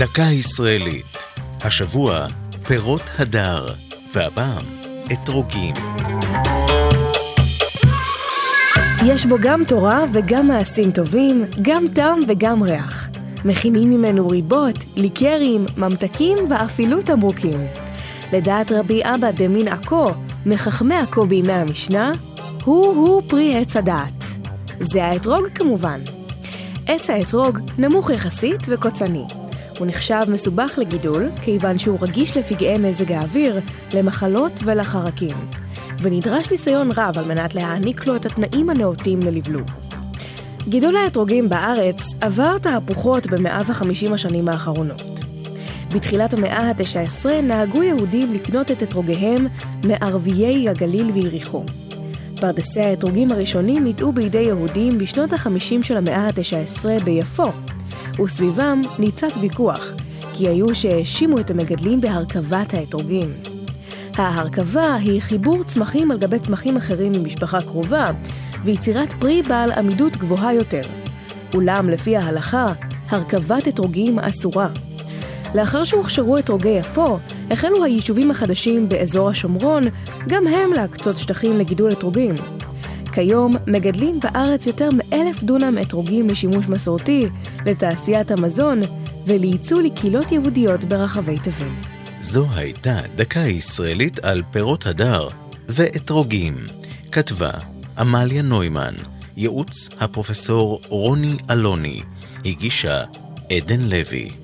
דקה ישראלית. השבוע, פירות הדר, והפעם, אתרוגים. יש בו גם תורה וגם מעשים טובים, גם טעם וגם ריח. מכינים ממנו ריבות, ליקרים, ממתקים ואפילו תמרוקים. לדעת רבי אבא דמין עכו, מחכמי עכו בימי המשנה, הוא-הוא פרי עץ הדעת. זה האתרוג כמובן. עץ האתרוג נמוך יחסית וקוצני. הוא נחשב מסובך לגידול, כיוון שהוא רגיש לפגעי מזג האוויר, למחלות ולחרקים. ונדרש ניסיון רב על מנת להעניק לו את התנאים הנאותים ללבלוב. גידול האתרוגים בארץ עבר תהפוכות ב-150 השנים האחרונות. בתחילת המאה ה-19 נהגו יהודים לקנות את אתרוגיהם מערביי הגליל ויריחו. פרדסי האתרוגים הראשונים ניטעו בידי יהודים בשנות ה-50 של המאה ה-19 ביפו, וסביבם ניצת ויכוח, כי היו שהאשימו את המגדלים בהרכבת האתרוגים. ההרכבה היא חיבור צמחים על גבי צמחים אחרים ממשפחה קרובה, ויצירת פרי בעל עמידות גבוהה יותר. אולם לפי ההלכה, הרכבת אתרוגים אסורה. לאחר שהוכשרו אתרוגי יפו, החלו היישובים החדשים באזור השומרון גם הם להקצות שטחים לגידול אתרוגים. כיום מגדלים בארץ יותר מאלף דונם אתרוגים לשימוש מסורתי, לתעשיית המזון ולייצוא לקהילות יהודיות ברחבי תבל. זו הייתה דקה ישראלית על פירות הדר ואתרוגים. כתבה עמליה נוימן, ייעוץ הפרופסור רוני אלוני, הגישה עדן לוי.